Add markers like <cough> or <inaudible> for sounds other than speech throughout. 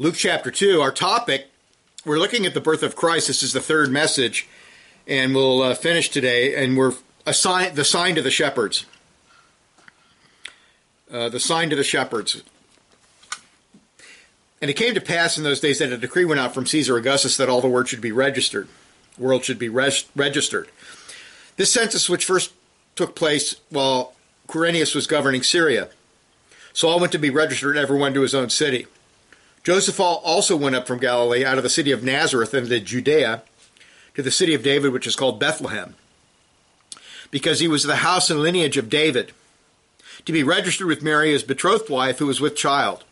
Luke chapter 2, our topic, we're looking at the birth of Christ. This is the third message, and we'll uh, finish today. And we're assign, the sign to the shepherds. Uh, the sign to the shepherds. And it came to pass in those days that a decree went out from Caesar Augustus that all the world should be registered. World should be res- registered. This census, which first took place while Quirinius was governing Syria, so all went to be registered, everyone to his own city. Joseph also went up from Galilee out of the city of Nazareth into Judea to the city of David, which is called Bethlehem, because he was of the house and lineage of David, to be registered with Mary, his betrothed wife, who was with child.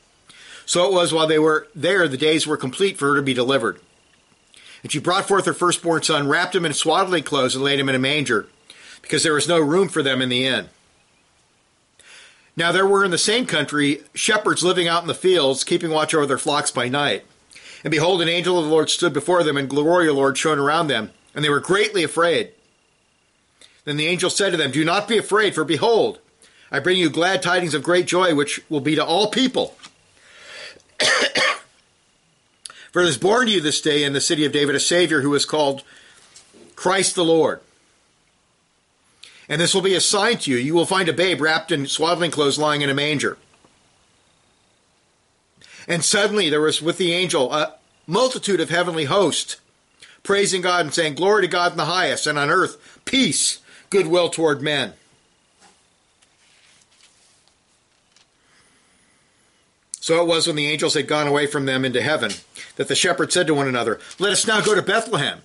So it was while they were there, the days were complete for her to be delivered. And she brought forth her firstborn son, wrapped him in swaddling clothes, and laid him in a manger, because there was no room for them in the inn. Now there were in the same country shepherds living out in the fields, keeping watch over their flocks by night. And behold, an angel of the Lord stood before them, and glory of the Lord shone around them, and they were greatly afraid. Then the angel said to them, Do not be afraid, for behold, I bring you glad tidings of great joy, which will be to all people. <coughs> for it is born to you this day in the city of David a Savior who is called Christ the Lord. And this will be a sign to you. You will find a babe wrapped in swaddling clothes lying in a manger. And suddenly there was with the angel a multitude of heavenly hosts praising God and saying, Glory to God in the highest, and on earth peace, goodwill toward men. So it was when the angels had gone away from them into heaven that the shepherds said to one another, Let us now go to Bethlehem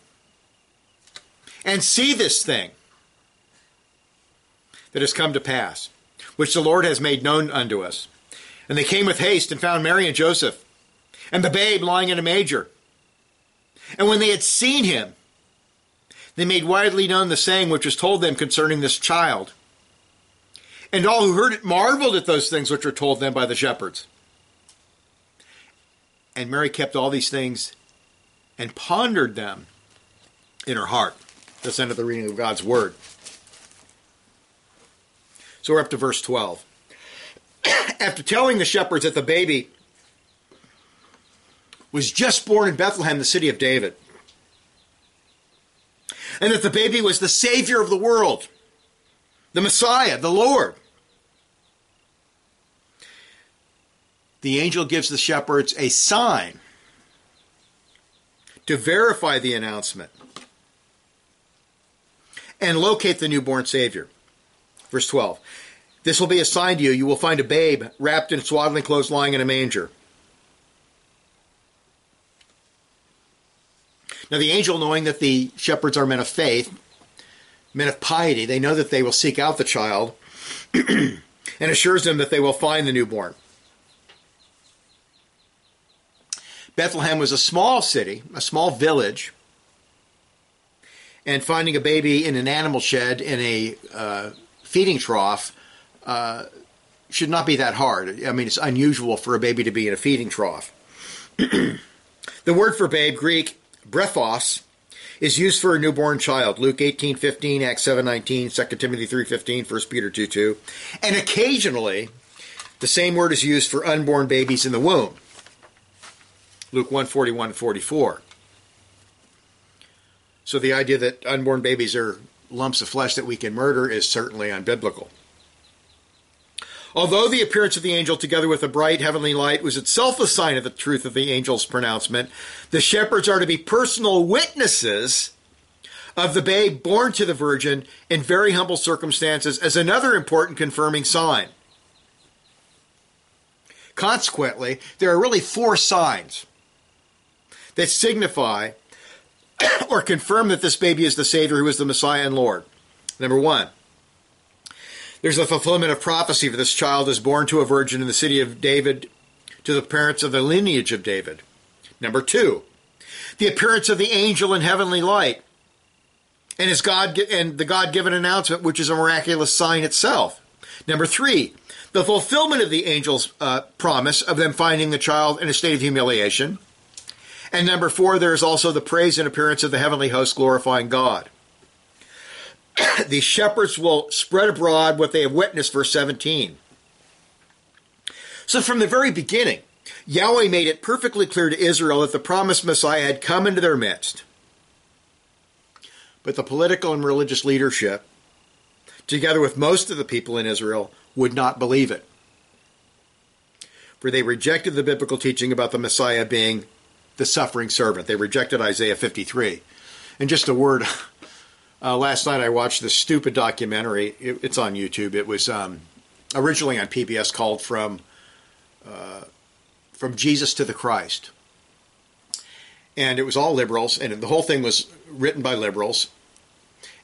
and see this thing that has come to pass, which the Lord has made known unto us. And they came with haste and found Mary and Joseph, and the babe lying in a manger. And when they had seen him, they made widely known the saying which was told them concerning this child. And all who heard it marveled at those things which were told them by the shepherds. And Mary kept all these things and pondered them in her heart. That's end of the reading of God's word. So we're up to verse 12. <clears throat> After telling the shepherds that the baby was just born in Bethlehem, the city of David, and that the baby was the Savior of the world, the Messiah, the Lord. The angel gives the shepherds a sign to verify the announcement and locate the newborn Savior. Verse 12. This will be a sign to you. You will find a babe wrapped in swaddling clothes lying in a manger. Now, the angel, knowing that the shepherds are men of faith, men of piety, they know that they will seek out the child <clears throat> and assures them that they will find the newborn. Bethlehem was a small city, a small village, and finding a baby in an animal shed in a uh, feeding trough uh, should not be that hard. I mean, it's unusual for a baby to be in a feeding trough. <clears throat> the word for babe, Greek, brephos, is used for a newborn child. Luke 18, 15, Acts 7, 19, 2 Timothy 3, 15, 1 Peter 2, 2. And occasionally, the same word is used for unborn babies in the womb. Luke 1, 41, 44. So the idea that unborn babies are lumps of flesh that we can murder is certainly unbiblical. Although the appearance of the angel together with a bright heavenly light was itself a sign of the truth of the angel's pronouncement, the shepherds are to be personal witnesses of the babe born to the virgin in very humble circumstances as another important confirming sign. Consequently, there are really four signs that signify <coughs> or confirm that this baby is the Savior who is the Messiah and Lord. Number one, there's a fulfillment of prophecy for this child is born to a virgin in the city of David to the parents of the lineage of David. Number two, the appearance of the angel in heavenly light and his God and the God-given announcement, which is a miraculous sign itself. Number three, the fulfillment of the angel's uh, promise of them finding the child in a state of humiliation. And number four, there is also the praise and appearance of the heavenly host glorifying God. <clears throat> the shepherds will spread abroad what they have witnessed, verse 17. So from the very beginning, Yahweh made it perfectly clear to Israel that the promised Messiah had come into their midst. But the political and religious leadership, together with most of the people in Israel, would not believe it. For they rejected the biblical teaching about the Messiah being the suffering servant. They rejected Isaiah 53. And just a word <laughs> uh, last night I watched this stupid documentary. It, it's on YouTube. It was um, originally on PBS called From. Uh, from Jesus to the Christ. And it was all liberals, and the whole thing was written by liberals.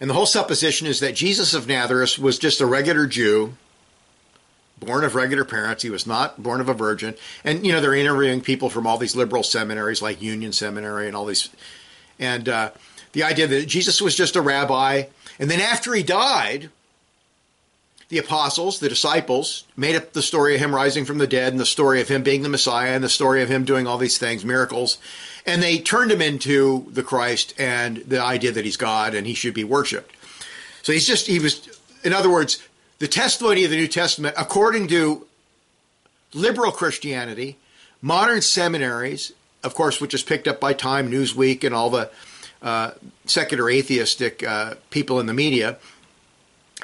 And the whole supposition is that Jesus of Nazareth was just a regular Jew, born of regular parents. He was not born of a virgin. And, you know, they're interviewing people from all these liberal seminaries like Union Seminary and all these. And uh, the idea that Jesus was just a rabbi. And then after he died, the apostles, the disciples, made up the story of him rising from the dead and the story of him being the Messiah and the story of him doing all these things, miracles. And they turned him into the Christ and the idea that he's God and he should be worshiped. So he's just, he was, in other words, the testimony of the New Testament, according to liberal Christianity, modern seminaries, of course, which is picked up by Time, Newsweek, and all the uh, secular atheistic uh, people in the media,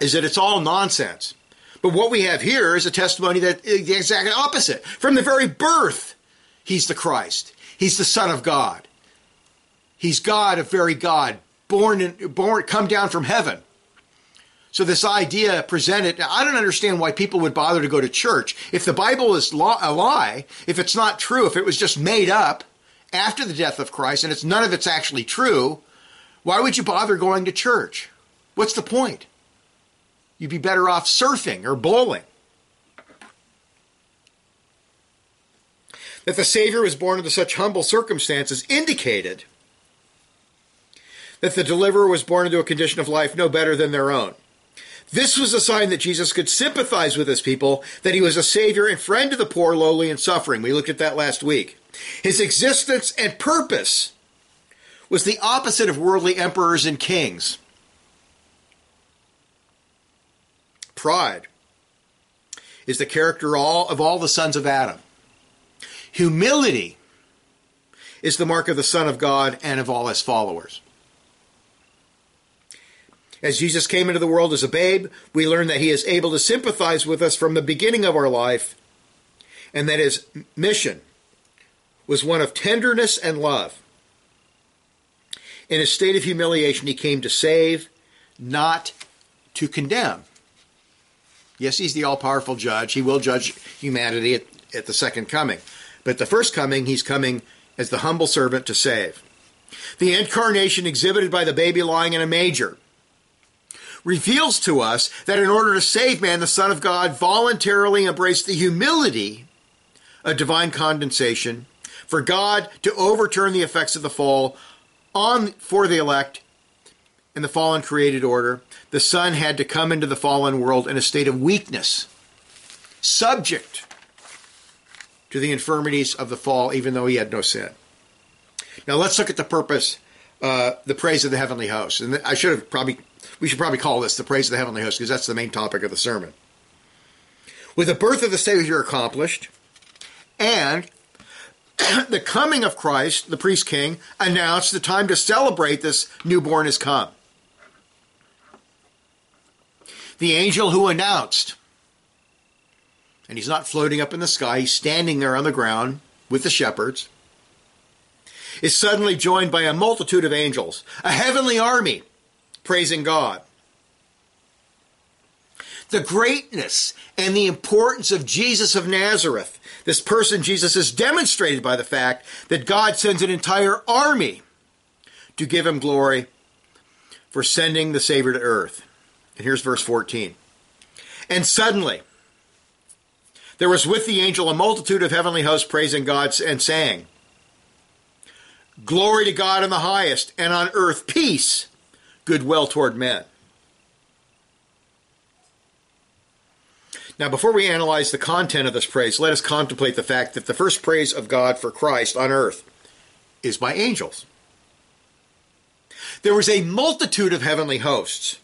is that it's all nonsense. But what we have here is a testimony that is the exact opposite. From the very birth, he's the Christ. He's the Son of God. He's God, a very God, born in, born come down from heaven. So this idea presented, I don't understand why people would bother to go to church. If the Bible is a lie, if it's not true, if it was just made up after the death of Christ and it's none of it's actually true, why would you bother going to church? What's the point? You'd be better off surfing or bowling. That the Savior was born into such humble circumstances indicated that the deliverer was born into a condition of life no better than their own. This was a sign that Jesus could sympathize with his people, that he was a Savior and friend to the poor, lowly, and suffering. We looked at that last week. His existence and purpose was the opposite of worldly emperors and kings. pride is the character all of all the sons of Adam. Humility is the mark of the Son of God and of all his followers. As Jesus came into the world as a babe, we learn that he is able to sympathize with us from the beginning of our life, and that his mission was one of tenderness and love. In a state of humiliation, he came to save, not to condemn. Yes, he's the all powerful judge. He will judge humanity at, at the second coming. But the first coming, he's coming as the humble servant to save. The incarnation exhibited by the baby lying in a manger reveals to us that in order to save man, the Son of God voluntarily embraced the humility of divine condensation for God to overturn the effects of the fall on for the elect in the fallen created order the Son had to come into the fallen world in a state of weakness, subject to the infirmities of the fall, even though he had no sin. Now let's look at the purpose, uh, the praise of the heavenly host. And I should have probably, we should probably call this the praise of the heavenly host because that's the main topic of the sermon. With the birth of the Savior accomplished, and <clears throat> the coming of Christ, the priest king, announced the time to celebrate this newborn has come the angel who announced. And he's not floating up in the sky, he's standing there on the ground with the shepherds. Is suddenly joined by a multitude of angels, a heavenly army praising God. The greatness and the importance of Jesus of Nazareth, this person Jesus, is demonstrated by the fact that God sends an entire army to give him glory for sending the Savior to earth. And here's verse 14. And suddenly, there was with the angel a multitude of heavenly hosts praising God and saying, Glory to God in the highest, and on earth peace, goodwill toward men. Now, before we analyze the content of this praise, let us contemplate the fact that the first praise of God for Christ on earth is by angels. There was a multitude of heavenly hosts.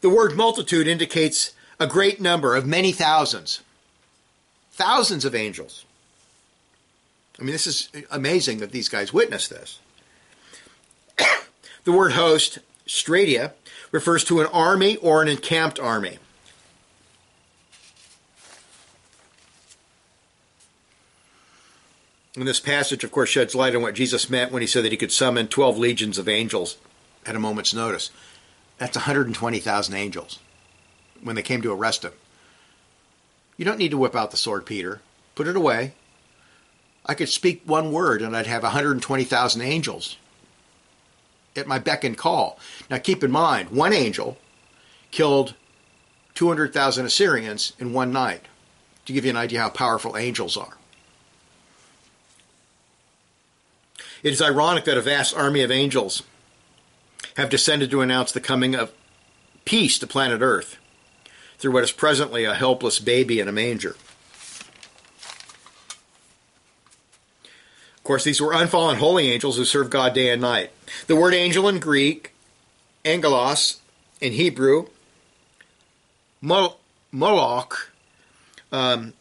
The word multitude indicates a great number of many thousands. Thousands of angels. I mean, this is amazing that these guys witnessed this. <coughs> the word host, stratia, refers to an army or an encamped army. And this passage, of course, sheds light on what Jesus meant when he said that he could summon 12 legions of angels at a moment's notice. That's 120,000 angels when they came to arrest him. You don't need to whip out the sword, Peter. Put it away. I could speak one word and I'd have 120,000 angels at my beck and call. Now keep in mind, one angel killed 200,000 Assyrians in one night, to give you an idea how powerful angels are. It is ironic that a vast army of angels have descended to announce the coming of peace to planet Earth through what is presently a helpless baby in a manger. Course, these were unfallen holy angels who served God day and night. The word angel in Greek, angelos in Hebrew, moloch, um,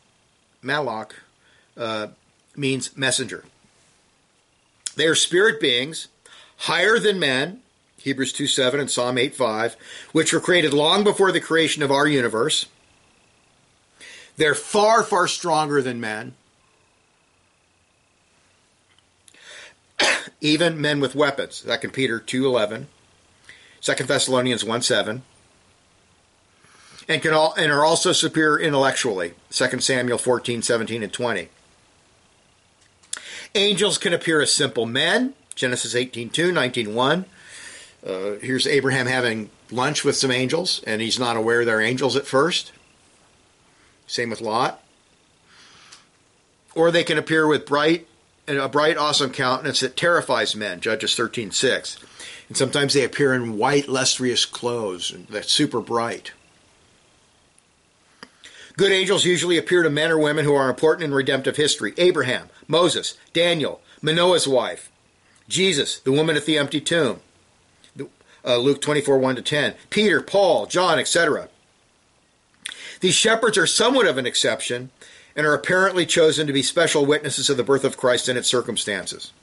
malach, uh, means messenger. They are spirit beings, higher than men, Hebrews 2 7 and Psalm 8 5, which were created long before the creation of our universe. They're far, far stronger than men. Even men with weapons. 2 Peter 2 11, 2 Thessalonians 1 7. And, can all, and are also superior intellectually. 2 Samuel 14, 17, and 20. Angels can appear as simple men. Genesis 18, 2, 19, 1. Uh, here's Abraham having lunch with some angels, and he's not aware they're angels at first. Same with Lot. Or they can appear with bright, a bright, awesome countenance that terrifies men. Judges thirteen six, and sometimes they appear in white, lustrous clothes that's super bright. Good angels usually appear to men or women who are important in redemptive history. Abraham, Moses, Daniel, Manoah's wife, Jesus, the woman at the empty tomb uh, Luke 24, 1 to 10, Peter, Paul, John, etc. These shepherds are somewhat of an exception and are apparently chosen to be special witnesses of the birth of Christ and its circumstances.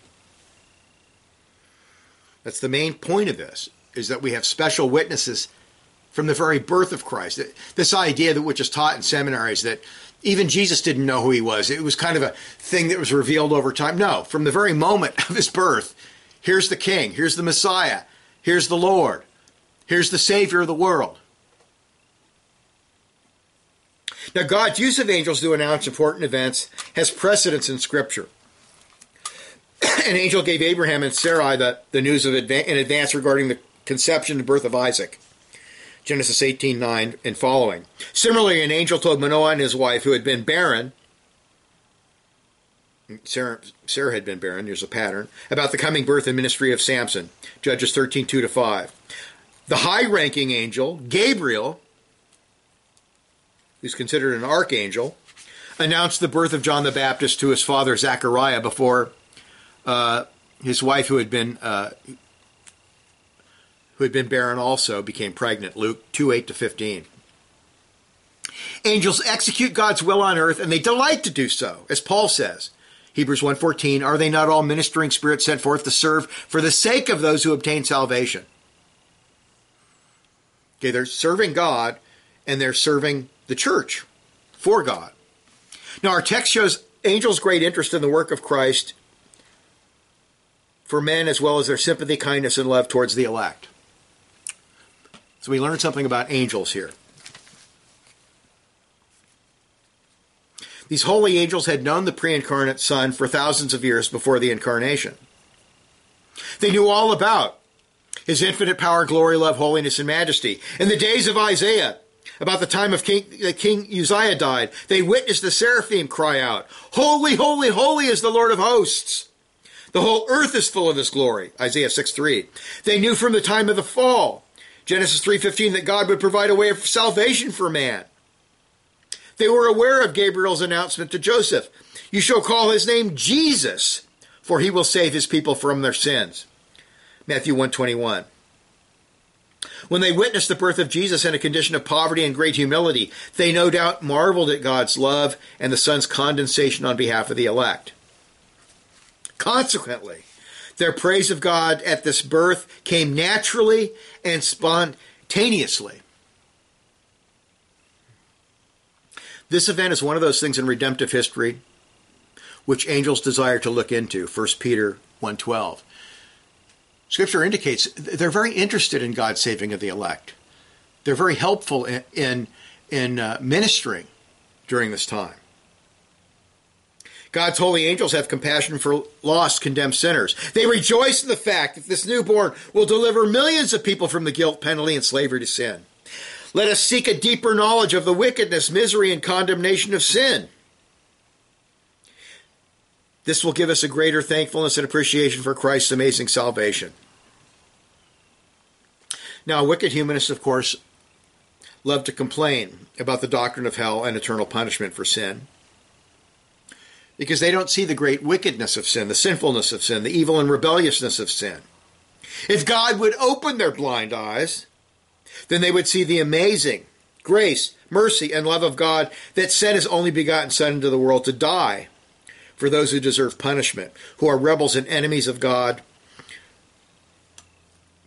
That's the main point of this, is that we have special witnesses from the very birth of Christ. This idea that which is taught in seminaries that even Jesus didn't know who he was. It was kind of a thing that was revealed over time. No, from the very moment of his birth, here's the king, here's the Messiah, Here's the Lord. Here's the Savior of the world. Now, God's use of angels to announce important events has precedence in Scripture. <clears throat> An angel gave Abraham and Sarai the, the news of adva- in advance regarding the conception and birth of Isaac. Genesis 18 9 and following. Similarly, an angel told Manoah and his wife, who had been barren, Sarah, Sarah had been barren, there's a pattern, about the coming birth and ministry of Samson, Judges 13, 2 to 5. The high ranking angel, Gabriel, who's considered an archangel, announced the birth of John the Baptist to his father Zechariah before uh, his wife, who had been uh, who had been barren also, became pregnant. Luke 2 8 to 15. Angels execute God's will on earth, and they delight to do so, as Paul says. Hebrews 1:14, are they not all ministering spirits sent forth to serve for the sake of those who obtain salvation? Okay, they're serving God and they're serving the church for God. Now our text shows angels' great interest in the work of Christ for men as well as their sympathy, kindness, and love towards the elect. So we learn something about angels here. These holy angels had known the pre incarnate Son for thousands of years before the incarnation. They knew all about his infinite power, glory, love, holiness, and majesty. In the days of Isaiah, about the time of King, uh, King Uzziah died, they witnessed the seraphim cry out, Holy, holy, holy is the Lord of hosts. The whole earth is full of his glory. Isaiah 6 3. They knew from the time of the fall, Genesis 3.15, that God would provide a way of salvation for man. They were aware of Gabriel's announcement to Joseph You shall call his name Jesus, for he will save his people from their sins. Matthew 121. When they witnessed the birth of Jesus in a condition of poverty and great humility, they no doubt marveled at God's love and the Son's condescension on behalf of the elect. Consequently, their praise of God at this birth came naturally and spontaneously. This event is one of those things in redemptive history which angels desire to look into 1 peter 1.12 scripture indicates they're very interested in god's saving of the elect they're very helpful in in, in uh, ministering during this time God's holy angels have compassion for lost, condemned sinners. They rejoice in the fact that this newborn will deliver millions of people from the guilt, penalty, and slavery to sin. Let us seek a deeper knowledge of the wickedness, misery, and condemnation of sin. This will give us a greater thankfulness and appreciation for Christ's amazing salvation. Now, wicked humanists, of course, love to complain about the doctrine of hell and eternal punishment for sin because they don't see the great wickedness of sin, the sinfulness of sin, the evil and rebelliousness of sin. If God would open their blind eyes, then they would see the amazing grace, mercy, and love of God that sent his only begotten Son into the world to die for those who deserve punishment, who are rebels and enemies of God.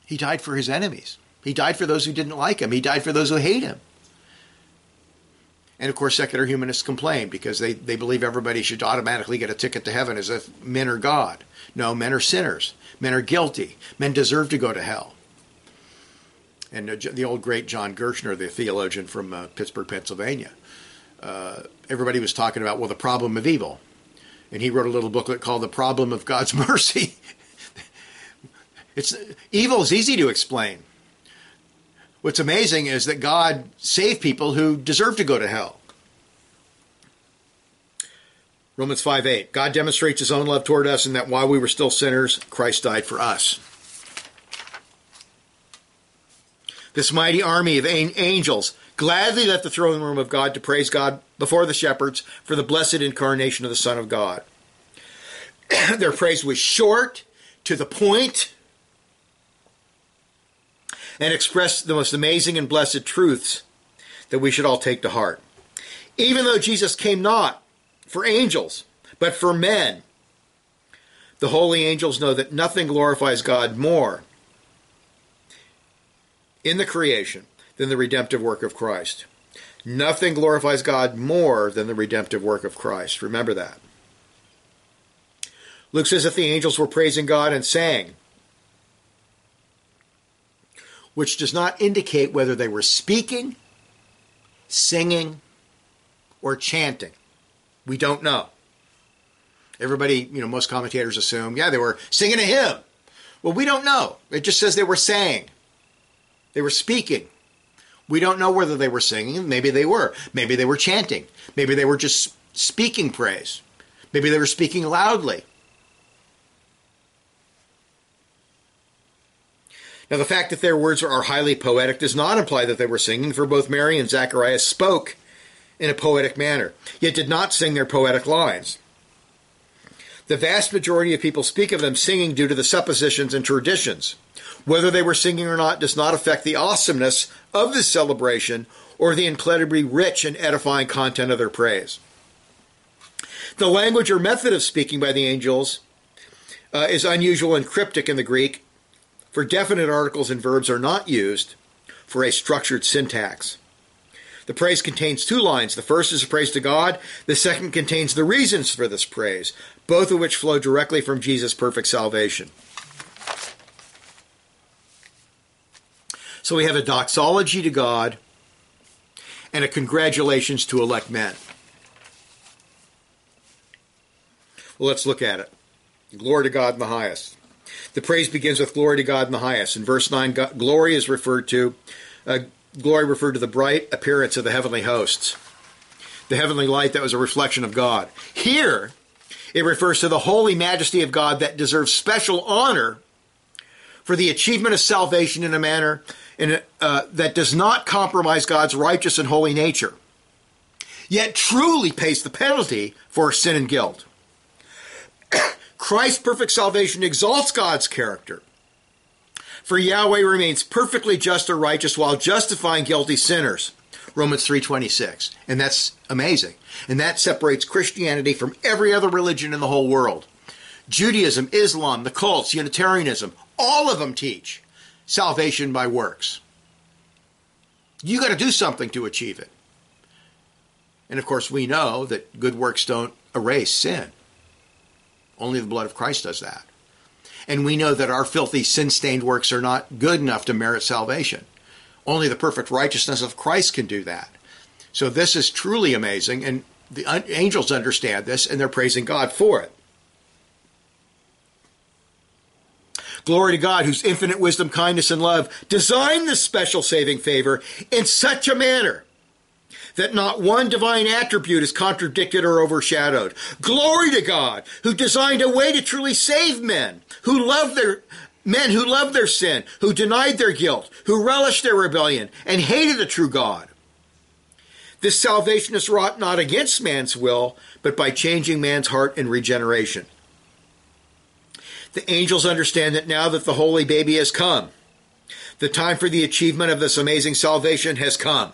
He died for his enemies. He died for those who didn't like him. He died for those who hate him. And of course, secular humanists complain because they, they believe everybody should automatically get a ticket to heaven as if men are God. No, men are sinners. Men are guilty. Men deserve to go to hell. And uh, the old great John Gerstner, the theologian from uh, Pittsburgh, Pennsylvania, uh, everybody was talking about, well, the problem of evil. And he wrote a little booklet called The Problem of God's <laughs> Mercy. it's evil is easy to explain. What's amazing is that God saved people who deserve to go to hell. Romans 5 8. God demonstrates his own love toward us in that while we were still sinners, Christ died for us. This mighty army of angels gladly left the throne room of God to praise God before the shepherds for the blessed incarnation of the Son of God. <clears throat> Their praise was short, to the point, and expressed the most amazing and blessed truths that we should all take to heart. Even though Jesus came not for angels, but for men, the holy angels know that nothing glorifies God more in the creation than the redemptive work of Christ. Nothing glorifies God more than the redemptive work of Christ. Remember that. Luke says that the angels were praising God and sang, which does not indicate whether they were speaking, singing, or chanting. We don't know. Everybody, you know, most commentators assume, yeah, they were singing a hymn. Well, we don't know. It just says they were saying. They were speaking. We don't know whether they were singing. Maybe they were. Maybe they were chanting. Maybe they were just speaking praise. Maybe they were speaking loudly. Now, the fact that their words are highly poetic does not imply that they were singing, for both Mary and Zacharias spoke in a poetic manner, yet did not sing their poetic lines. The vast majority of people speak of them singing due to the suppositions and traditions. Whether they were singing or not does not affect the awesomeness of this celebration or the incredibly rich and edifying content of their praise. The language or method of speaking by the angels uh, is unusual and cryptic in the Greek for definite articles and verbs are not used for a structured syntax. The praise contains two lines. The first is a praise to God, the second contains the reasons for this praise, both of which flow directly from Jesus' perfect salvation. So we have a doxology to God and a congratulations to elect men. Well, let's look at it. Glory to God in the highest. The praise begins with glory to God in the highest. In verse 9, God, glory is referred to, uh, glory referred to the bright appearance of the heavenly hosts, the heavenly light that was a reflection of God. Here, it refers to the holy majesty of God that deserves special honor for the achievement of salvation in a manner in, uh, that does not compromise God's righteous and holy nature, yet truly pays the penalty for sin and guilt. <coughs> Christ's perfect salvation exalts God's character. For Yahweh remains perfectly just or righteous while justifying guilty sinners. Romans 3:26. And that's amazing. And that separates Christianity from every other religion in the whole world. Judaism, Islam, the cults, Unitarianism, all of them teach salvation by works. You got to do something to achieve it. And of course, we know that good works don't erase sin. Only the blood of Christ does that. And we know that our filthy, sin stained works are not good enough to merit salvation. Only the perfect righteousness of Christ can do that. So this is truly amazing, and the angels understand this, and they're praising God for it. Glory to God, whose infinite wisdom, kindness, and love designed this special saving favor in such a manner that not one divine attribute is contradicted or overshadowed. Glory to God, who designed a way to truly save men, who love their men who loved their sin, who denied their guilt, who relished their rebellion, and hated the true God. This salvation is wrought not against man's will, but by changing man's heart in regeneration. The angels understand that now that the holy baby has come, the time for the achievement of this amazing salvation has come.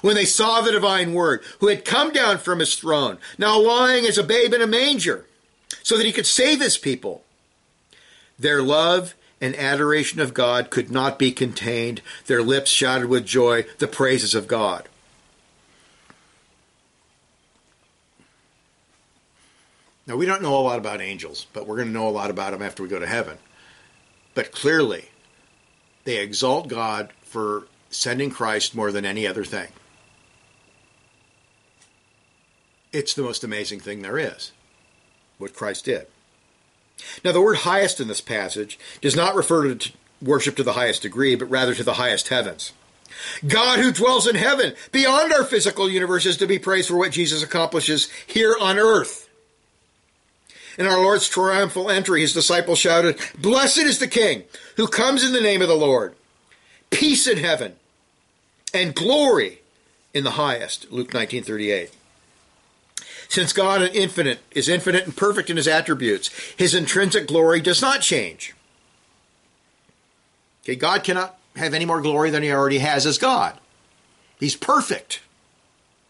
When they saw the divine word, who had come down from his throne, now lying as a babe in a manger, so that he could save his people, their love and adoration of God could not be contained. Their lips shouted with joy the praises of God. Now, we don't know a lot about angels, but we're going to know a lot about them after we go to heaven. But clearly, they exalt God for sending Christ more than any other thing. It's the most amazing thing there is, what Christ did. Now, the word highest in this passage does not refer to worship to the highest degree, but rather to the highest heavens. God who dwells in heaven, beyond our physical universe, is to be praised for what Jesus accomplishes here on earth. In our Lord's triumphal entry, his disciples shouted, Blessed is the King who comes in the name of the Lord. Peace in heaven and glory in the highest. Luke 19:38. Since God is infinite, is infinite and perfect in his attributes, his intrinsic glory does not change. Okay, God cannot have any more glory than he already has as God. He's perfect.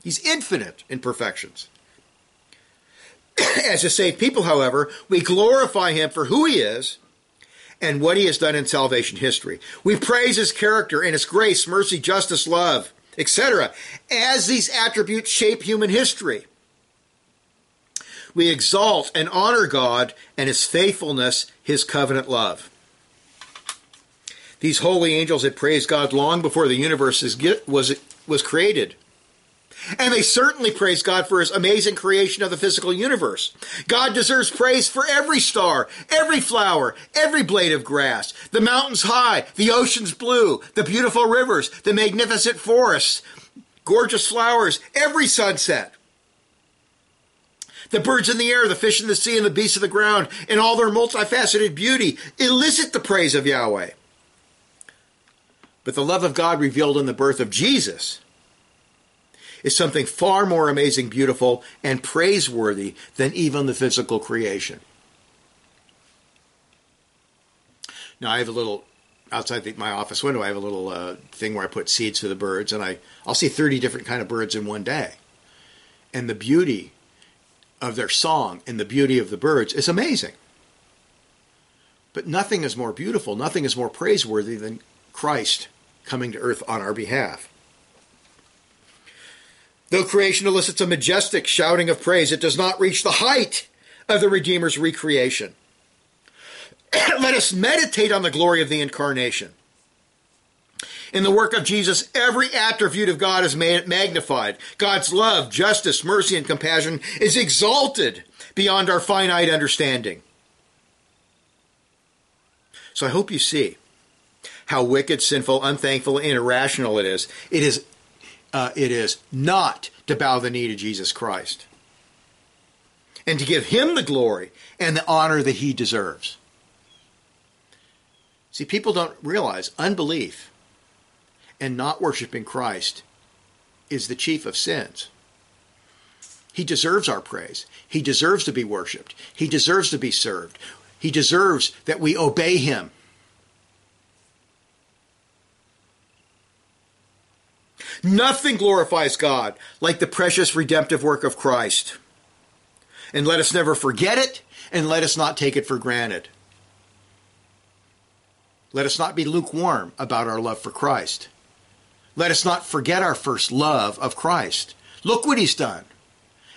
He's infinite in perfections. <coughs> As a saved people, however, we glorify him for who he is and what he has done in salvation history. We praise his character and his grace, mercy, justice, love, etc., as these attributes shape human history. We exalt and honor God and his faithfulness, his covenant love. These holy angels had praised God long before the universe was, was created. And they certainly praise God for his amazing creation of the physical universe. God deserves praise for every star, every flower, every blade of grass, the mountains high, the oceans blue, the beautiful rivers, the magnificent forests, gorgeous flowers, every sunset. The birds in the air, the fish in the sea, and the beasts of the ground, in all their multifaceted beauty, elicit the praise of Yahweh. But the love of God revealed in the birth of Jesus is something far more amazing, beautiful, and praiseworthy than even the physical creation. Now, I have a little outside the, my office window. I have a little uh, thing where I put seeds for the birds, and I I'll see thirty different kind of birds in one day, and the beauty of their song and the beauty of the birds is amazing. But nothing is more beautiful, nothing is more praiseworthy than Christ coming to earth on our behalf. Though creation elicits a majestic shouting of praise, it does not reach the height of the Redeemer's recreation. <clears throat> Let us meditate on the glory of the incarnation. In the work of Jesus, every attribute of God is magnified. God's love, justice, mercy, and compassion is exalted beyond our finite understanding. So I hope you see how wicked, sinful, unthankful, and irrational it is. It is uh, it is not to bow the knee to Jesus Christ and to give him the glory and the honor that he deserves. See, people don't realize unbelief and not worshiping Christ is the chief of sins. He deserves our praise. He deserves to be worshiped. He deserves to be served. He deserves that we obey him Nothing glorifies God like the precious redemptive work of Christ. And let us never forget it, and let us not take it for granted. Let us not be lukewarm about our love for Christ. Let us not forget our first love of Christ. Look what he's done.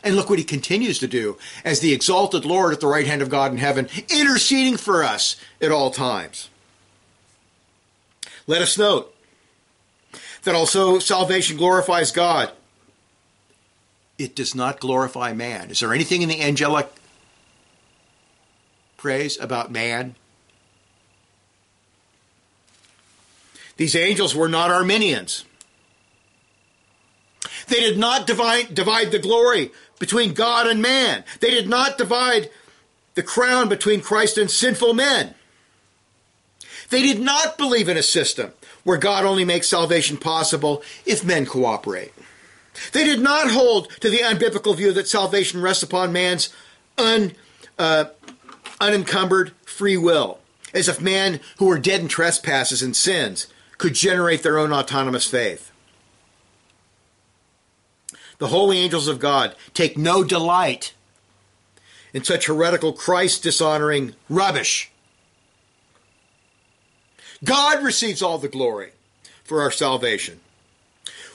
And look what he continues to do as the exalted Lord at the right hand of God in heaven, interceding for us at all times. Let us note that also salvation glorifies God. It does not glorify man. Is there anything in the angelic praise about man? These angels were not Arminians. They did not divide, divide the glory between God and man. They did not divide the crown between Christ and sinful men. They did not believe in a system where God only makes salvation possible if men cooperate. They did not hold to the unbiblical view that salvation rests upon man's un, uh, unencumbered free will, as if men who were dead in trespasses and sins could generate their own autonomous faith. The holy angels of God take no delight in such heretical Christ dishonoring rubbish. God receives all the glory for our salvation.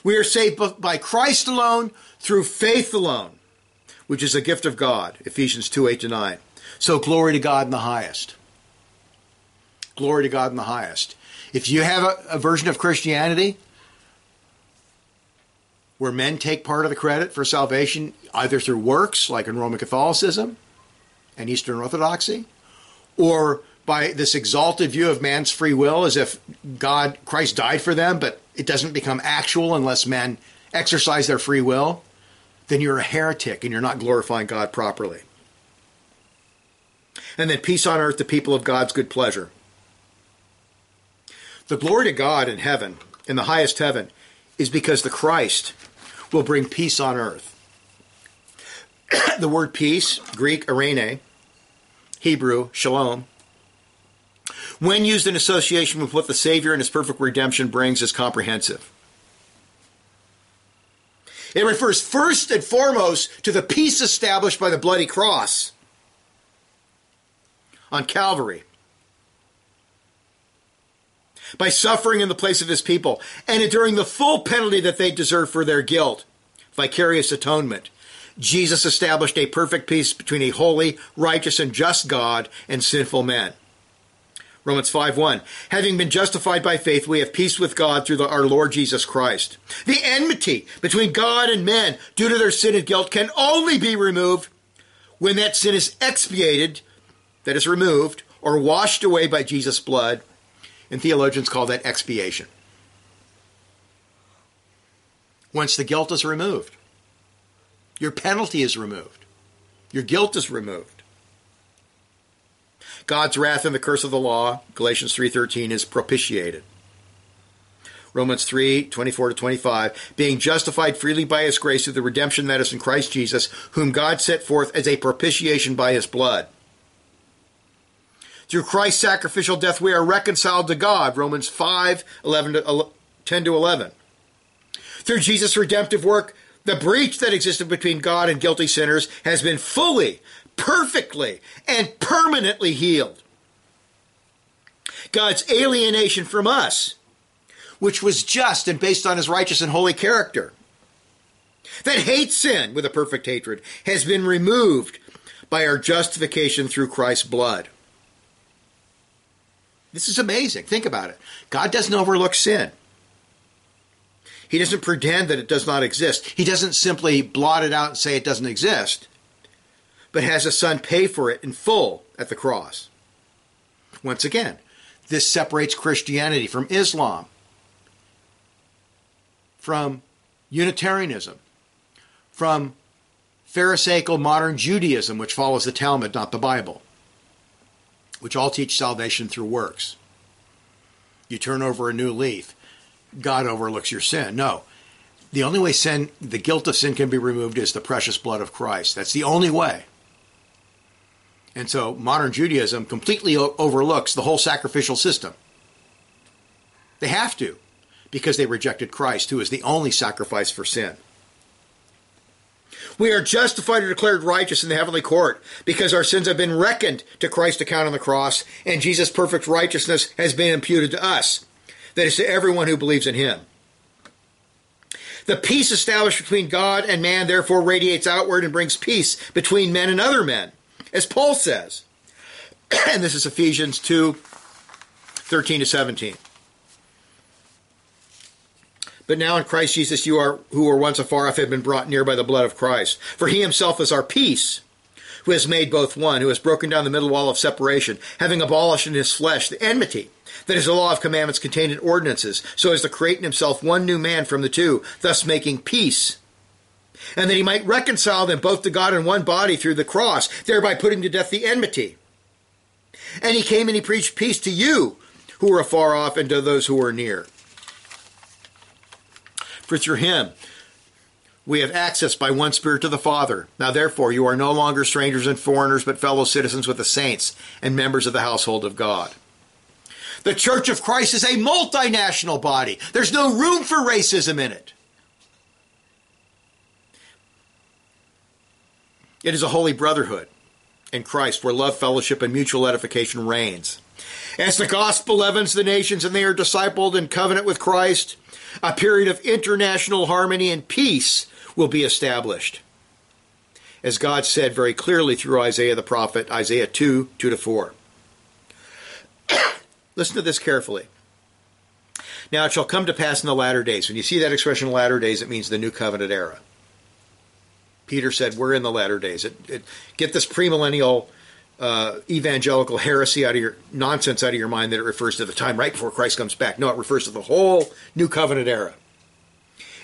We are saved by Christ alone, through faith alone, which is a gift of God. Ephesians 2 8 to 9. So glory to God in the highest. Glory to God in the highest. If you have a, a version of Christianity where men take part of the credit for salvation either through works, like in Roman Catholicism and Eastern Orthodoxy, or by this exalted view of man's free will as if God, Christ died for them, but it doesn't become actual unless men exercise their free will, then you're a heretic and you're not glorifying God properly. And then peace on earth to people of God's good pleasure. The glory to God in heaven, in the highest heaven, is because the Christ will bring peace on earth. <coughs> the word peace, Greek eirene, Hebrew shalom, when used in association with what the Savior and his perfect redemption brings, is comprehensive. It refers first and foremost to the peace established by the bloody cross on Calvary by suffering in the place of his people and enduring the full penalty that they deserve for their guilt. Vicarious atonement. Jesus established a perfect peace between a holy, righteous, and just God and sinful men. Romans 5 1. Having been justified by faith, we have peace with God through the, our Lord Jesus Christ. The enmity between God and men due to their sin and guilt can only be removed when that sin is expiated, that is removed, or washed away by Jesus' blood and theologians call that expiation. Once the guilt is removed, your penalty is removed, your guilt is removed. God's wrath and the curse of the law, Galatians 3:13 is propitiated. Romans 3, 24 to 25, being justified freely by his grace through the redemption that is in Christ Jesus, whom God set forth as a propitiation by his blood. Through Christ's sacrificial death, we are reconciled to God. Romans 5, 11 to, 10 to 11. Through Jesus' redemptive work, the breach that existed between God and guilty sinners has been fully, perfectly, and permanently healed. God's alienation from us, which was just and based on his righteous and holy character, that hates sin with a perfect hatred, has been removed by our justification through Christ's blood. This is amazing. Think about it. God doesn't overlook sin. He doesn't pretend that it does not exist. He doesn't simply blot it out and say it doesn't exist, but has a son pay for it in full at the cross. Once again, this separates Christianity from Islam, from Unitarianism, from Pharisaical modern Judaism, which follows the Talmud, not the Bible which all teach salvation through works. You turn over a new leaf, God overlooks your sin. No. The only way sin, the guilt of sin can be removed is the precious blood of Christ. That's the only way. And so modern Judaism completely overlooks the whole sacrificial system. They have to, because they rejected Christ, who is the only sacrifice for sin. We are justified or declared righteous in the heavenly court because our sins have been reckoned to Christ's account on the cross, and Jesus' perfect righteousness has been imputed to us. That is, to everyone who believes in him. The peace established between God and man therefore radiates outward and brings peace between men and other men, as Paul says. <clears throat> and this is Ephesians 2 13 to 17. But now in Christ Jesus, you are who were once afar off have been brought near by the blood of Christ. For he himself is our peace, who has made both one, who has broken down the middle wall of separation, having abolished in his flesh the enmity, that is the law of commandments contained in ordinances, so as to create in himself one new man from the two, thus making peace. And that he might reconcile them both to God in one body through the cross, thereby putting to death the enmity. And he came and he preached peace to you who were afar off and to those who were near. For through him we have access by one Spirit to the Father. Now therefore you are no longer strangers and foreigners, but fellow citizens with the saints and members of the household of God. The Church of Christ is a multinational body. There's no room for racism in it. It is a holy brotherhood in Christ where love, fellowship, and mutual edification reigns. As the gospel leavens the nations and they are discipled in covenant with Christ, a period of international harmony and peace will be established. As God said very clearly through Isaiah the prophet, Isaiah 2 2 to 4. <coughs> Listen to this carefully. Now it shall come to pass in the latter days. When you see that expression latter days, it means the new covenant era. Peter said, We're in the latter days. It, it, get this premillennial uh, evangelical heresy out of your nonsense out of your mind that it refers to the time right before Christ comes back. No, it refers to the whole new covenant era.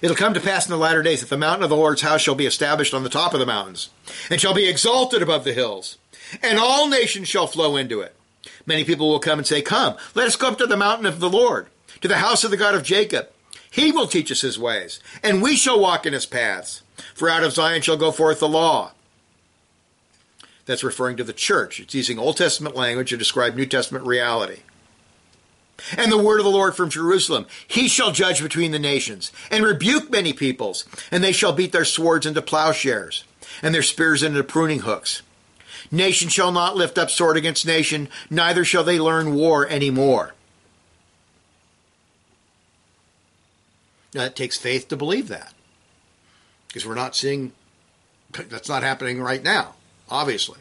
It'll come to pass in the latter days that the mountain of the Lord's house shall be established on the top of the mountains, and shall be exalted above the hills, and all nations shall flow into it. Many people will come and say, Come, let us go up to the mountain of the Lord, to the house of the God of Jacob. He will teach us his ways, and we shall walk in his paths. For out of Zion shall go forth the law. That's referring to the church. It's using Old Testament language to describe New Testament reality. And the word of the Lord from Jerusalem He shall judge between the nations, and rebuke many peoples, and they shall beat their swords into plowshares, and their spears into pruning hooks. Nation shall not lift up sword against nation, neither shall they learn war any more. Now, it takes faith to believe that. Because we're not seeing, that's not happening right now, obviously.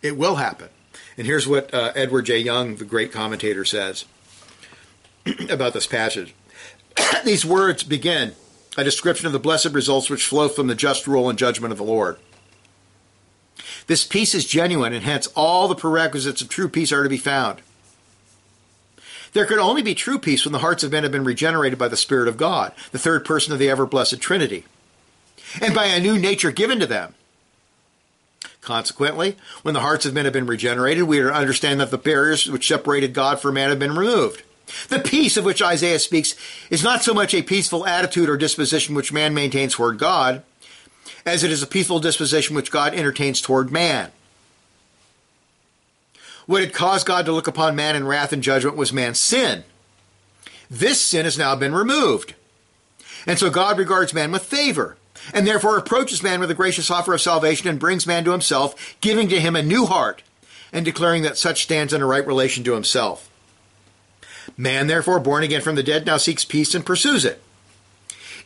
It will happen. And here's what uh, Edward J. Young, the great commentator, says <clears throat> about this passage. <clears throat> These words begin a description of the blessed results which flow from the just rule and judgment of the Lord. This peace is genuine, and hence all the prerequisites of true peace are to be found. There could only be true peace when the hearts of men have been regenerated by the Spirit of God, the third person of the ever blessed Trinity, and by a new nature given to them. Consequently, when the hearts of men have been regenerated, we are to understand that the barriers which separated God from man have been removed. The peace of which Isaiah speaks is not so much a peaceful attitude or disposition which man maintains toward God, as it is a peaceful disposition which God entertains toward man. What had caused God to look upon man in wrath and judgment was man's sin. This sin has now been removed. And so God regards man with favor, and therefore approaches man with a gracious offer of salvation and brings man to himself, giving to him a new heart, and declaring that such stands in a right relation to himself. Man, therefore, born again from the dead, now seeks peace and pursues it.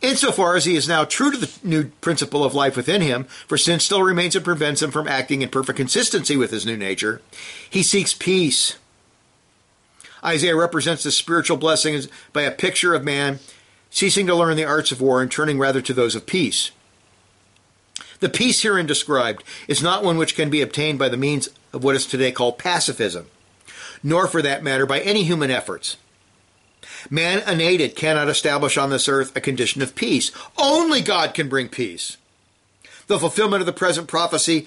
Insofar as he is now true to the new principle of life within him, for sin still remains and prevents him from acting in perfect consistency with his new nature, he seeks peace. Isaiah represents the spiritual blessings by a picture of man ceasing to learn the arts of war and turning rather to those of peace. The peace herein described is not one which can be obtained by the means of what is today called pacifism, nor for that matter by any human efforts. Man unaided cannot establish on this earth a condition of peace. Only God can bring peace. The fulfillment of the present prophecy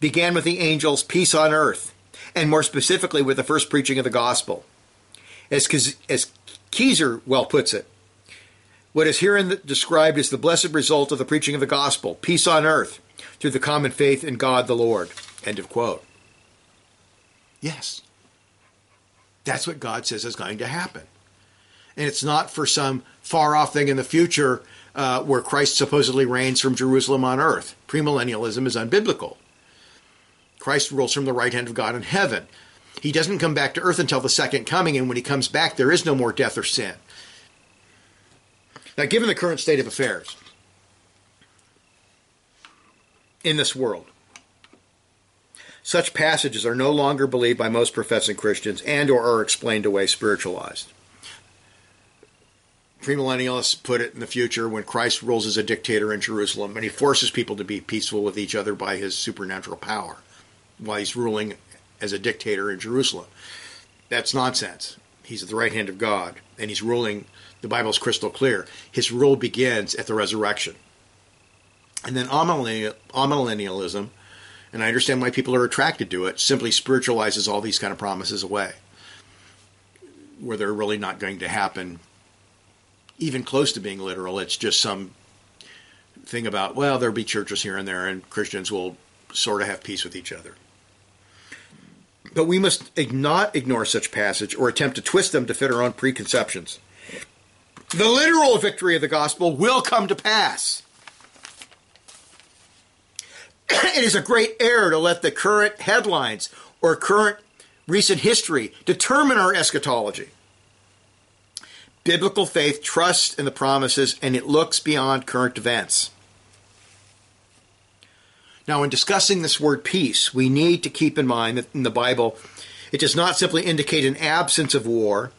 began with the angels' peace on earth, and more specifically with the first preaching of the gospel. As, as Kieser well puts it, what is herein described is the blessed result of the preaching of the gospel, peace on earth, through the common faith in God the Lord. End of quote. Yes. That's what God says is going to happen. And it's not for some far off thing in the future uh, where Christ supposedly reigns from Jerusalem on earth. Premillennialism is unbiblical. Christ rules from the right hand of God in heaven. He doesn't come back to earth until the second coming, and when he comes back, there is no more death or sin. Now, given the current state of affairs in this world, such passages are no longer believed by most professing Christians and or are explained away spiritualized. Premillennialists put it in the future when Christ rules as a dictator in Jerusalem and he forces people to be peaceful with each other by his supernatural power while he's ruling as a dictator in Jerusalem. That's nonsense. He's at the right hand of God and he's ruling, the Bible's crystal clear. His rule begins at the resurrection. And then amillennialism and I understand why people are attracted to it, simply spiritualizes all these kind of promises away, where they're really not going to happen, even close to being literal. It's just some thing about, well, there'll be churches here and there, and Christians will sort of have peace with each other. But we must not ignore such passage or attempt to twist them to fit our own preconceptions. The literal victory of the gospel will come to pass. <clears throat> it is a great error to let the current headlines or current recent history determine our eschatology. Biblical faith trusts in the promises and it looks beyond current events. Now, in discussing this word peace, we need to keep in mind that in the Bible, it does not simply indicate an absence of war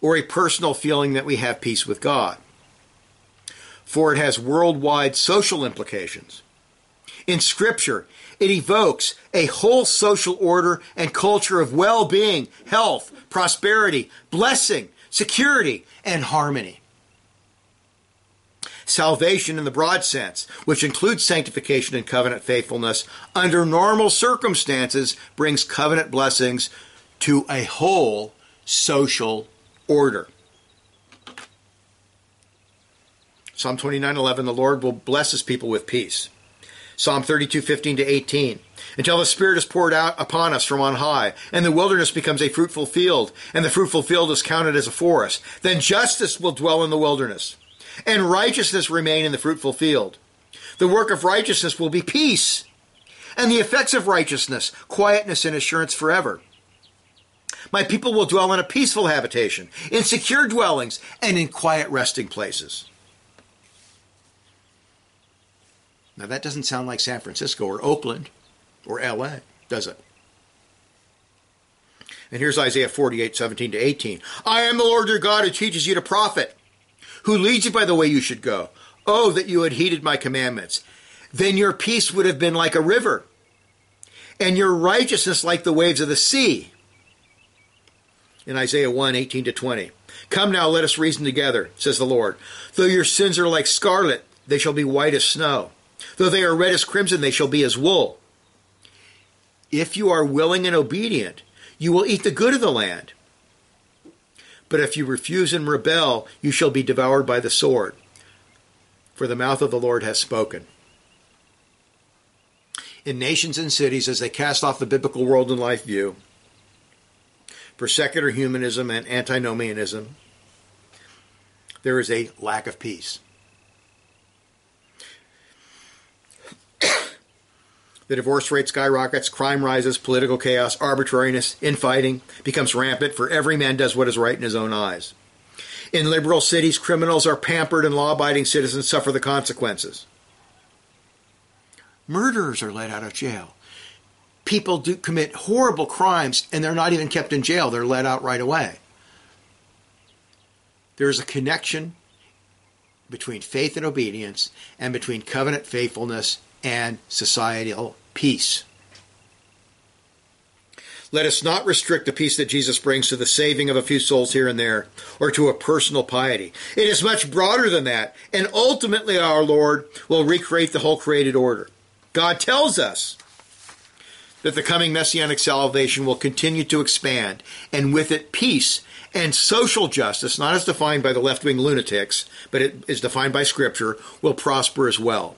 or a personal feeling that we have peace with God, for it has worldwide social implications. In Scripture, it evokes a whole social order and culture of well being, health, prosperity, blessing, security, and harmony. Salvation in the broad sense, which includes sanctification and covenant faithfulness, under normal circumstances brings covenant blessings to a whole social order. Psalm 29:11 The Lord will bless his people with peace. Psalm 32, 15 to 18. Until the Spirit is poured out upon us from on high, and the wilderness becomes a fruitful field, and the fruitful field is counted as a forest, then justice will dwell in the wilderness, and righteousness remain in the fruitful field. The work of righteousness will be peace, and the effects of righteousness, quietness and assurance forever. My people will dwell in a peaceful habitation, in secure dwellings, and in quiet resting places. Now, that doesn't sound like San Francisco or Oakland or LA, does it? And here's Isaiah 48, 17 to 18. I am the Lord your God who teaches you to profit, who leads you by the way you should go. Oh, that you had heeded my commandments. Then your peace would have been like a river, and your righteousness like the waves of the sea. In Isaiah 1, 18 to 20. Come now, let us reason together, says the Lord. Though your sins are like scarlet, they shall be white as snow. Though they are red as crimson, they shall be as wool. If you are willing and obedient, you will eat the good of the land. But if you refuse and rebel, you shall be devoured by the sword. For the mouth of the Lord has spoken. In nations and cities, as they cast off the biblical world and life view, for secular humanism and antinomianism, there is a lack of peace. <coughs> The divorce rate skyrockets, crime rises, political chaos, arbitrariness, infighting becomes rampant, for every man does what is right in his own eyes. In liberal cities, criminals are pampered and law abiding citizens suffer the consequences. Murderers are let out of jail. People do commit horrible crimes and they're not even kept in jail, they're let out right away. There's a connection between faith and obedience and between covenant faithfulness and societal peace. Let us not restrict the peace that Jesus brings to the saving of a few souls here and there, or to a personal piety. It is much broader than that, and ultimately our Lord will recreate the whole created order. God tells us that the coming messianic salvation will continue to expand, and with it peace and social justice, not as defined by the left wing lunatics, but it is defined by Scripture, will prosper as well.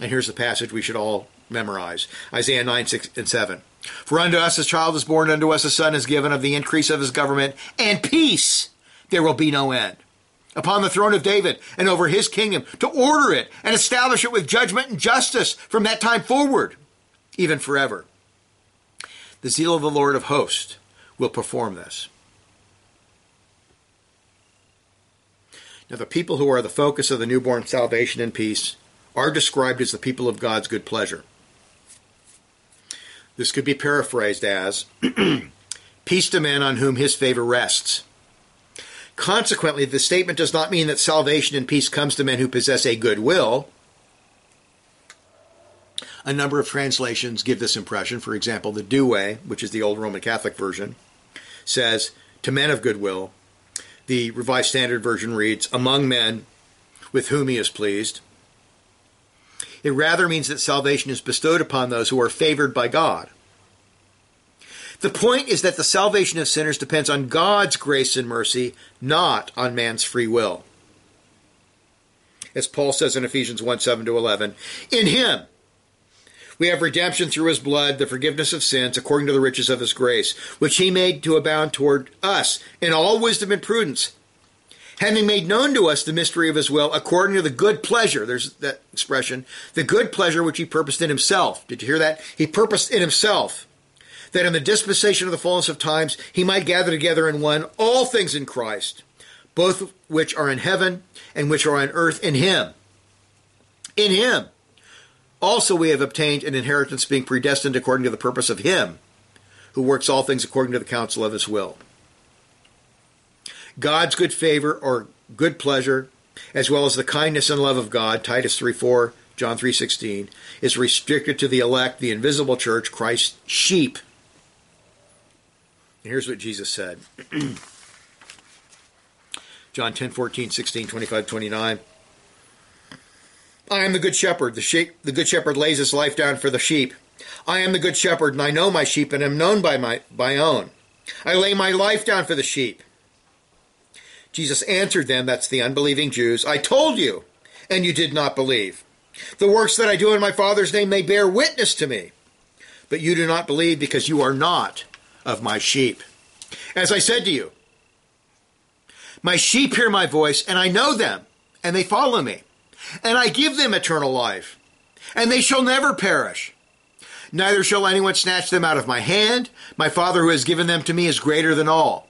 And here's the passage we should all memorize. Isaiah 9, 6, and 7. For unto us a child is born, unto us a son is given, of the increase of his government, and peace there will be no end. Upon the throne of David and over his kingdom, to order it and establish it with judgment and justice from that time forward, even forever. The zeal of the Lord of hosts will perform this. Now, the people who are the focus of the newborn salvation and peace are described as the people of God's good pleasure. This could be paraphrased as <clears throat> peace to men on whom his favor rests. Consequently, the statement does not mean that salvation and peace comes to men who possess a good will. A number of translations give this impression. For example, the Douay, which is the old Roman Catholic version, says, to men of good will. The Revised Standard Version reads, among men with whom he is pleased. It rather means that salvation is bestowed upon those who are favored by God. The point is that the salvation of sinners depends on God's grace and mercy, not on man's free will. As Paul says in Ephesians 1 7 to 11, in him we have redemption through his blood, the forgiveness of sins, according to the riches of his grace, which he made to abound toward us in all wisdom and prudence having made known to us the mystery of his will according to the good pleasure. There's that expression. The good pleasure which he purposed in himself. Did you hear that? He purposed in himself that in the dispensation of the fullness of times he might gather together in one all things in Christ, both which are in heaven and which are on earth in him. In him. Also we have obtained an inheritance being predestined according to the purpose of him who works all things according to the counsel of his will. God's good favor or good pleasure, as well as the kindness and love of God, Titus 3 4, John 3 16, is restricted to the elect, the invisible church, Christ's sheep. And here's what Jesus said <clears throat> John 10 14, 16, 25, 29. I am the good shepherd. The, sheep, the good shepherd lays his life down for the sheep. I am the good shepherd, and I know my sheep, and am known by my by own. I lay my life down for the sheep. Jesus answered them, that's the unbelieving Jews, I told you, and you did not believe. The works that I do in my Father's name may bear witness to me, but you do not believe because you are not of my sheep. As I said to you, my sheep hear my voice, and I know them, and they follow me. And I give them eternal life, and they shall never perish. Neither shall anyone snatch them out of my hand. My Father who has given them to me is greater than all.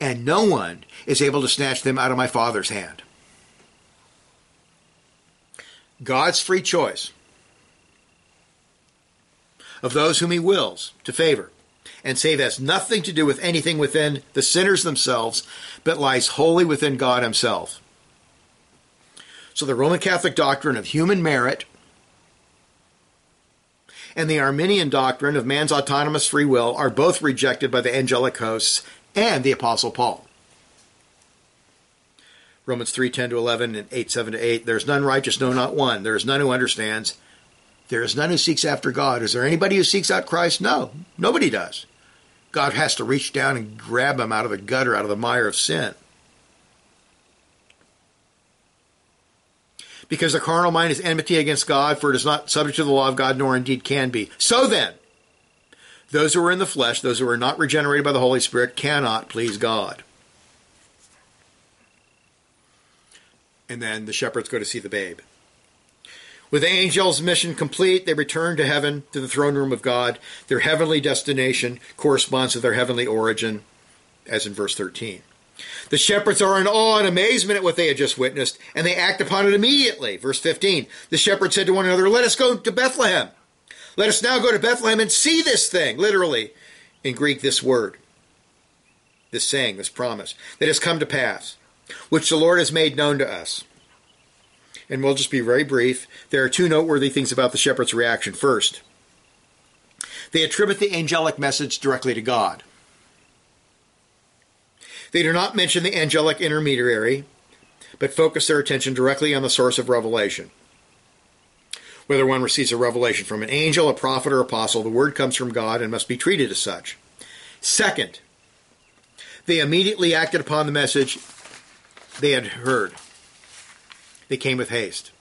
And no one is able to snatch them out of my Father's hand. God's free choice of those whom he wills to favor and save has nothing to do with anything within the sinners themselves, but lies wholly within God himself. So the Roman Catholic doctrine of human merit and the Arminian doctrine of man's autonomous free will are both rejected by the angelic hosts and the Apostle Paul. Romans 3 10 to 11 and 8 7 to 8. There is none righteous, no, not one. There is none who understands. There is none who seeks after God. Is there anybody who seeks out Christ? No, nobody does. God has to reach down and grab him out of the gutter, out of the mire of sin. Because the carnal mind is enmity against God, for it is not subject to the law of God, nor indeed can be. So then, those who are in the flesh, those who are not regenerated by the Holy Spirit, cannot please God. and then the shepherds go to see the babe. With the angels' mission complete, they return to heaven, to the throne room of God. Their heavenly destination corresponds to their heavenly origin, as in verse 13. The shepherds are in awe and amazement at what they had just witnessed, and they act upon it immediately. Verse 15. The shepherds said to one another, Let us go to Bethlehem. Let us now go to Bethlehem and see this thing. Literally, in Greek, this word, this saying, this promise, that has come to pass which the Lord has made known to us. And we'll just be very brief. There are two noteworthy things about the shepherd's reaction. First, they attribute the angelic message directly to God. They do not mention the angelic intermediary, but focus their attention directly on the source of revelation. Whether one receives a revelation from an angel, a prophet, or apostle, the word comes from God and must be treated as such. Second, they immediately acted upon the message they had heard. They came with haste.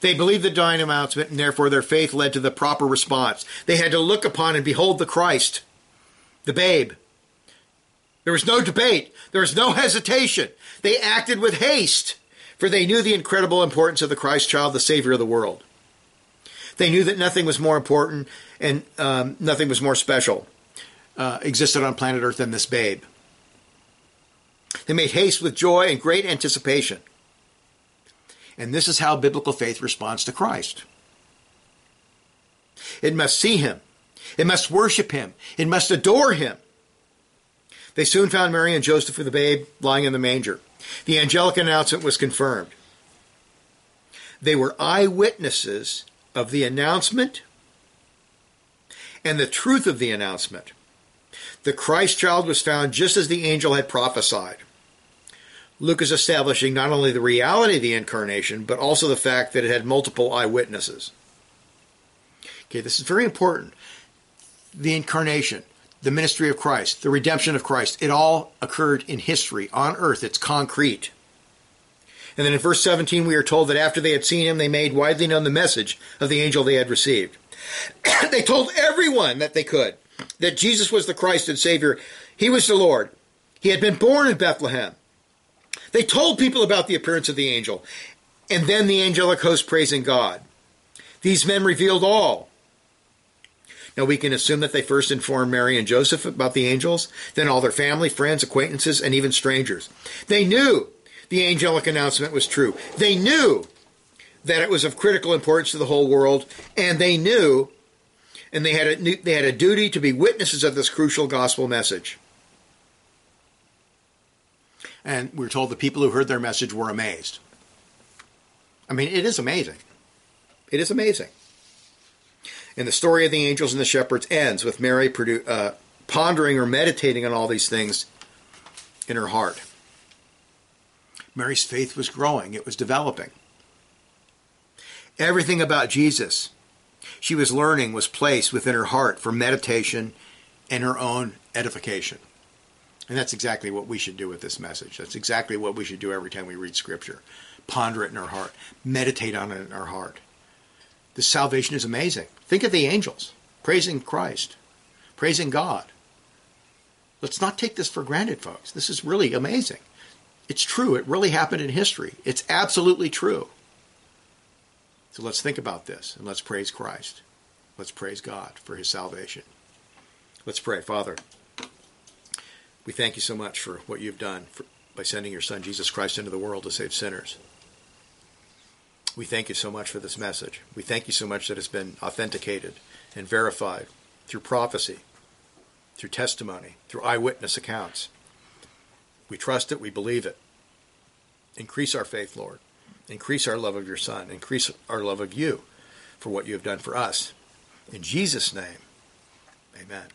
They believed the divine announcement, and therefore their faith led to the proper response. They had to look upon and behold the Christ, the babe. There was no debate. There was no <laughs> hesitation. They acted with haste, for they knew the incredible importance of the Christ child, the Savior of the world. They knew that nothing was more important and um, nothing was more special uh, existed on planet Earth than this babe. They made haste with joy and great anticipation. And this is how biblical faith responds to Christ. It must see him. It must worship him. It must adore him. They soon found Mary and Joseph with the babe lying in the manger. The angelic announcement was confirmed. They were eyewitnesses of the announcement and the truth of the announcement. The Christ child was found just as the angel had prophesied. Luke is establishing not only the reality of the incarnation, but also the fact that it had multiple eyewitnesses. Okay, this is very important. The incarnation, the ministry of Christ, the redemption of Christ, it all occurred in history, on earth. It's concrete. And then in verse 17, we are told that after they had seen him, they made widely known the message of the angel they had received. <clears throat> they told everyone that they could that Jesus was the Christ and Savior. He was the Lord. He had been born in Bethlehem. They told people about the appearance of the angel, and then the angelic host praising God. These men revealed all. Now we can assume that they first informed Mary and Joseph about the angels, then all their family, friends, acquaintances, and even strangers. They knew the angelic announcement was true. They knew that it was of critical importance to the whole world, and they knew, and they had a, they had a duty to be witnesses of this crucial gospel message. And we're told the people who heard their message were amazed. I mean, it is amazing. It is amazing. And the story of the angels and the shepherds ends with Mary uh, pondering or meditating on all these things in her heart. Mary's faith was growing, it was developing. Everything about Jesus she was learning was placed within her heart for meditation and her own edification. And that's exactly what we should do with this message. That's exactly what we should do every time we read Scripture. Ponder it in our heart, meditate on it in our heart. This salvation is amazing. Think of the angels praising Christ, praising God. Let's not take this for granted, folks. This is really amazing. It's true. It really happened in history. It's absolutely true. So let's think about this and let's praise Christ. Let's praise God for his salvation. Let's pray. Father, we thank you so much for what you've done for, by sending your Son, Jesus Christ, into the world to save sinners. We thank you so much for this message. We thank you so much that it's been authenticated and verified through prophecy, through testimony, through eyewitness accounts. We trust it, we believe it. Increase our faith, Lord. Increase our love of your Son. Increase our love of you for what you have done for us. In Jesus' name, amen.